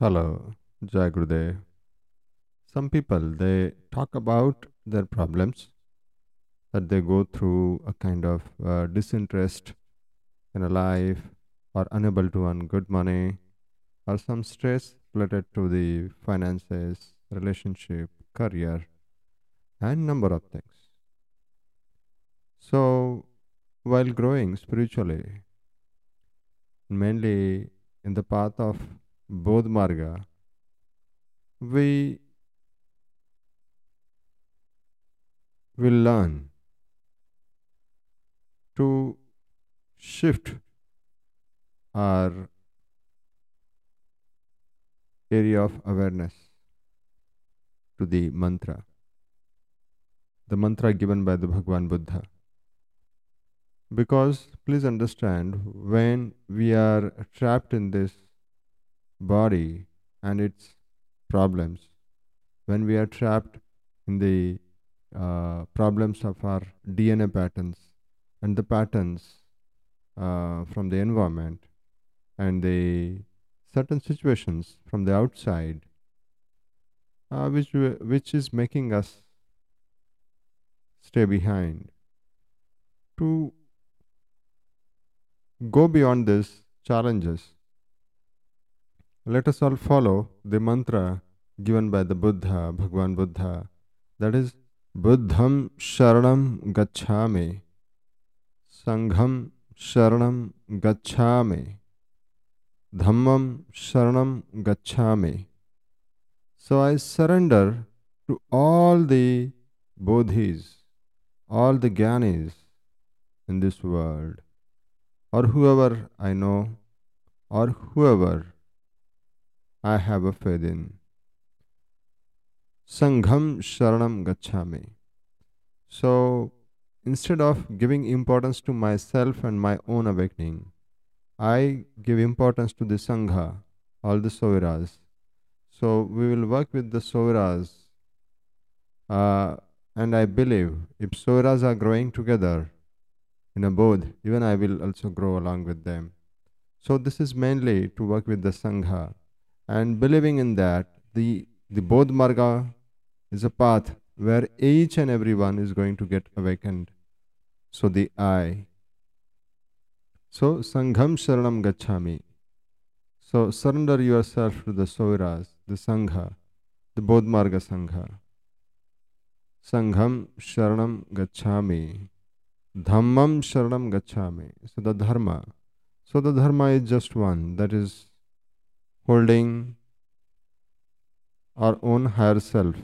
Hello, Jai Gurudev. Some people they talk about their problems that they go through a kind of uh, disinterest in a life or unable to earn good money or some stress related to the finances, relationship, career, and number of things. So while growing spiritually, mainly in the path of Bodh Marga, we will learn to shift our area of awareness to the mantra, the mantra given by the Bhagwan Buddha. Because please understand, when we are trapped in this body and its problems, when we are trapped in the uh, problems of our DNA patterns and the patterns uh, from the environment and the certain situations from the outside, uh, which which is making us stay behind. To go beyond these challenges, let us all follow the mantra given by the Buddha, Bhagwan Buddha, that is Buddham Sharanam Gacchami, Sangham Sharanam Gacchami, Dhammam Sharanam Gacchami. So I surrender to all the Bodhis, all the Gyanis in this world, or whoever I know, or whoever I have a faith in. Sangham Sharanam Gacchami. So instead of giving importance to myself and my own awakening, I give importance to the Sangha, all the Soviras. So we will work with the Soviras. Uh, and I believe if Soviras are growing together in a bodh, even I will also grow along with them. So this is mainly to work with the Sangha. And believing in that, the, the Bodh Marga is a path where each and everyone is going to get awakened. So the I. So Sangham Sharanam Gacchami. So surrender yourself to the Soviras, the Sangha, the Bodhmarga Sangha. Sangham Sharanam Gacchami. Dhammam Sharanam Gacchami. So the Dharma. So the Dharma is just one, that is holding our own higher self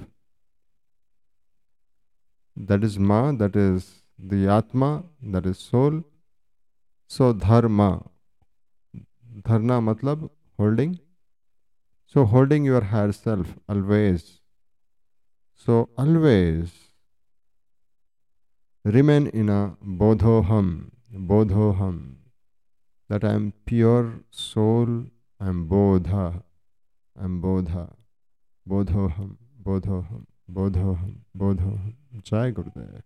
that is ma, that is the atma, that is soul. So dharma, dharna matlab holding. So holding your higher self always. So always remain in a bodhoham, bodhoham, that I am pure soul, I am Bodha. I am Bodha. Bodhoham. Bodhoham. Bodhoham. Bodhoham. Jai Gurudev.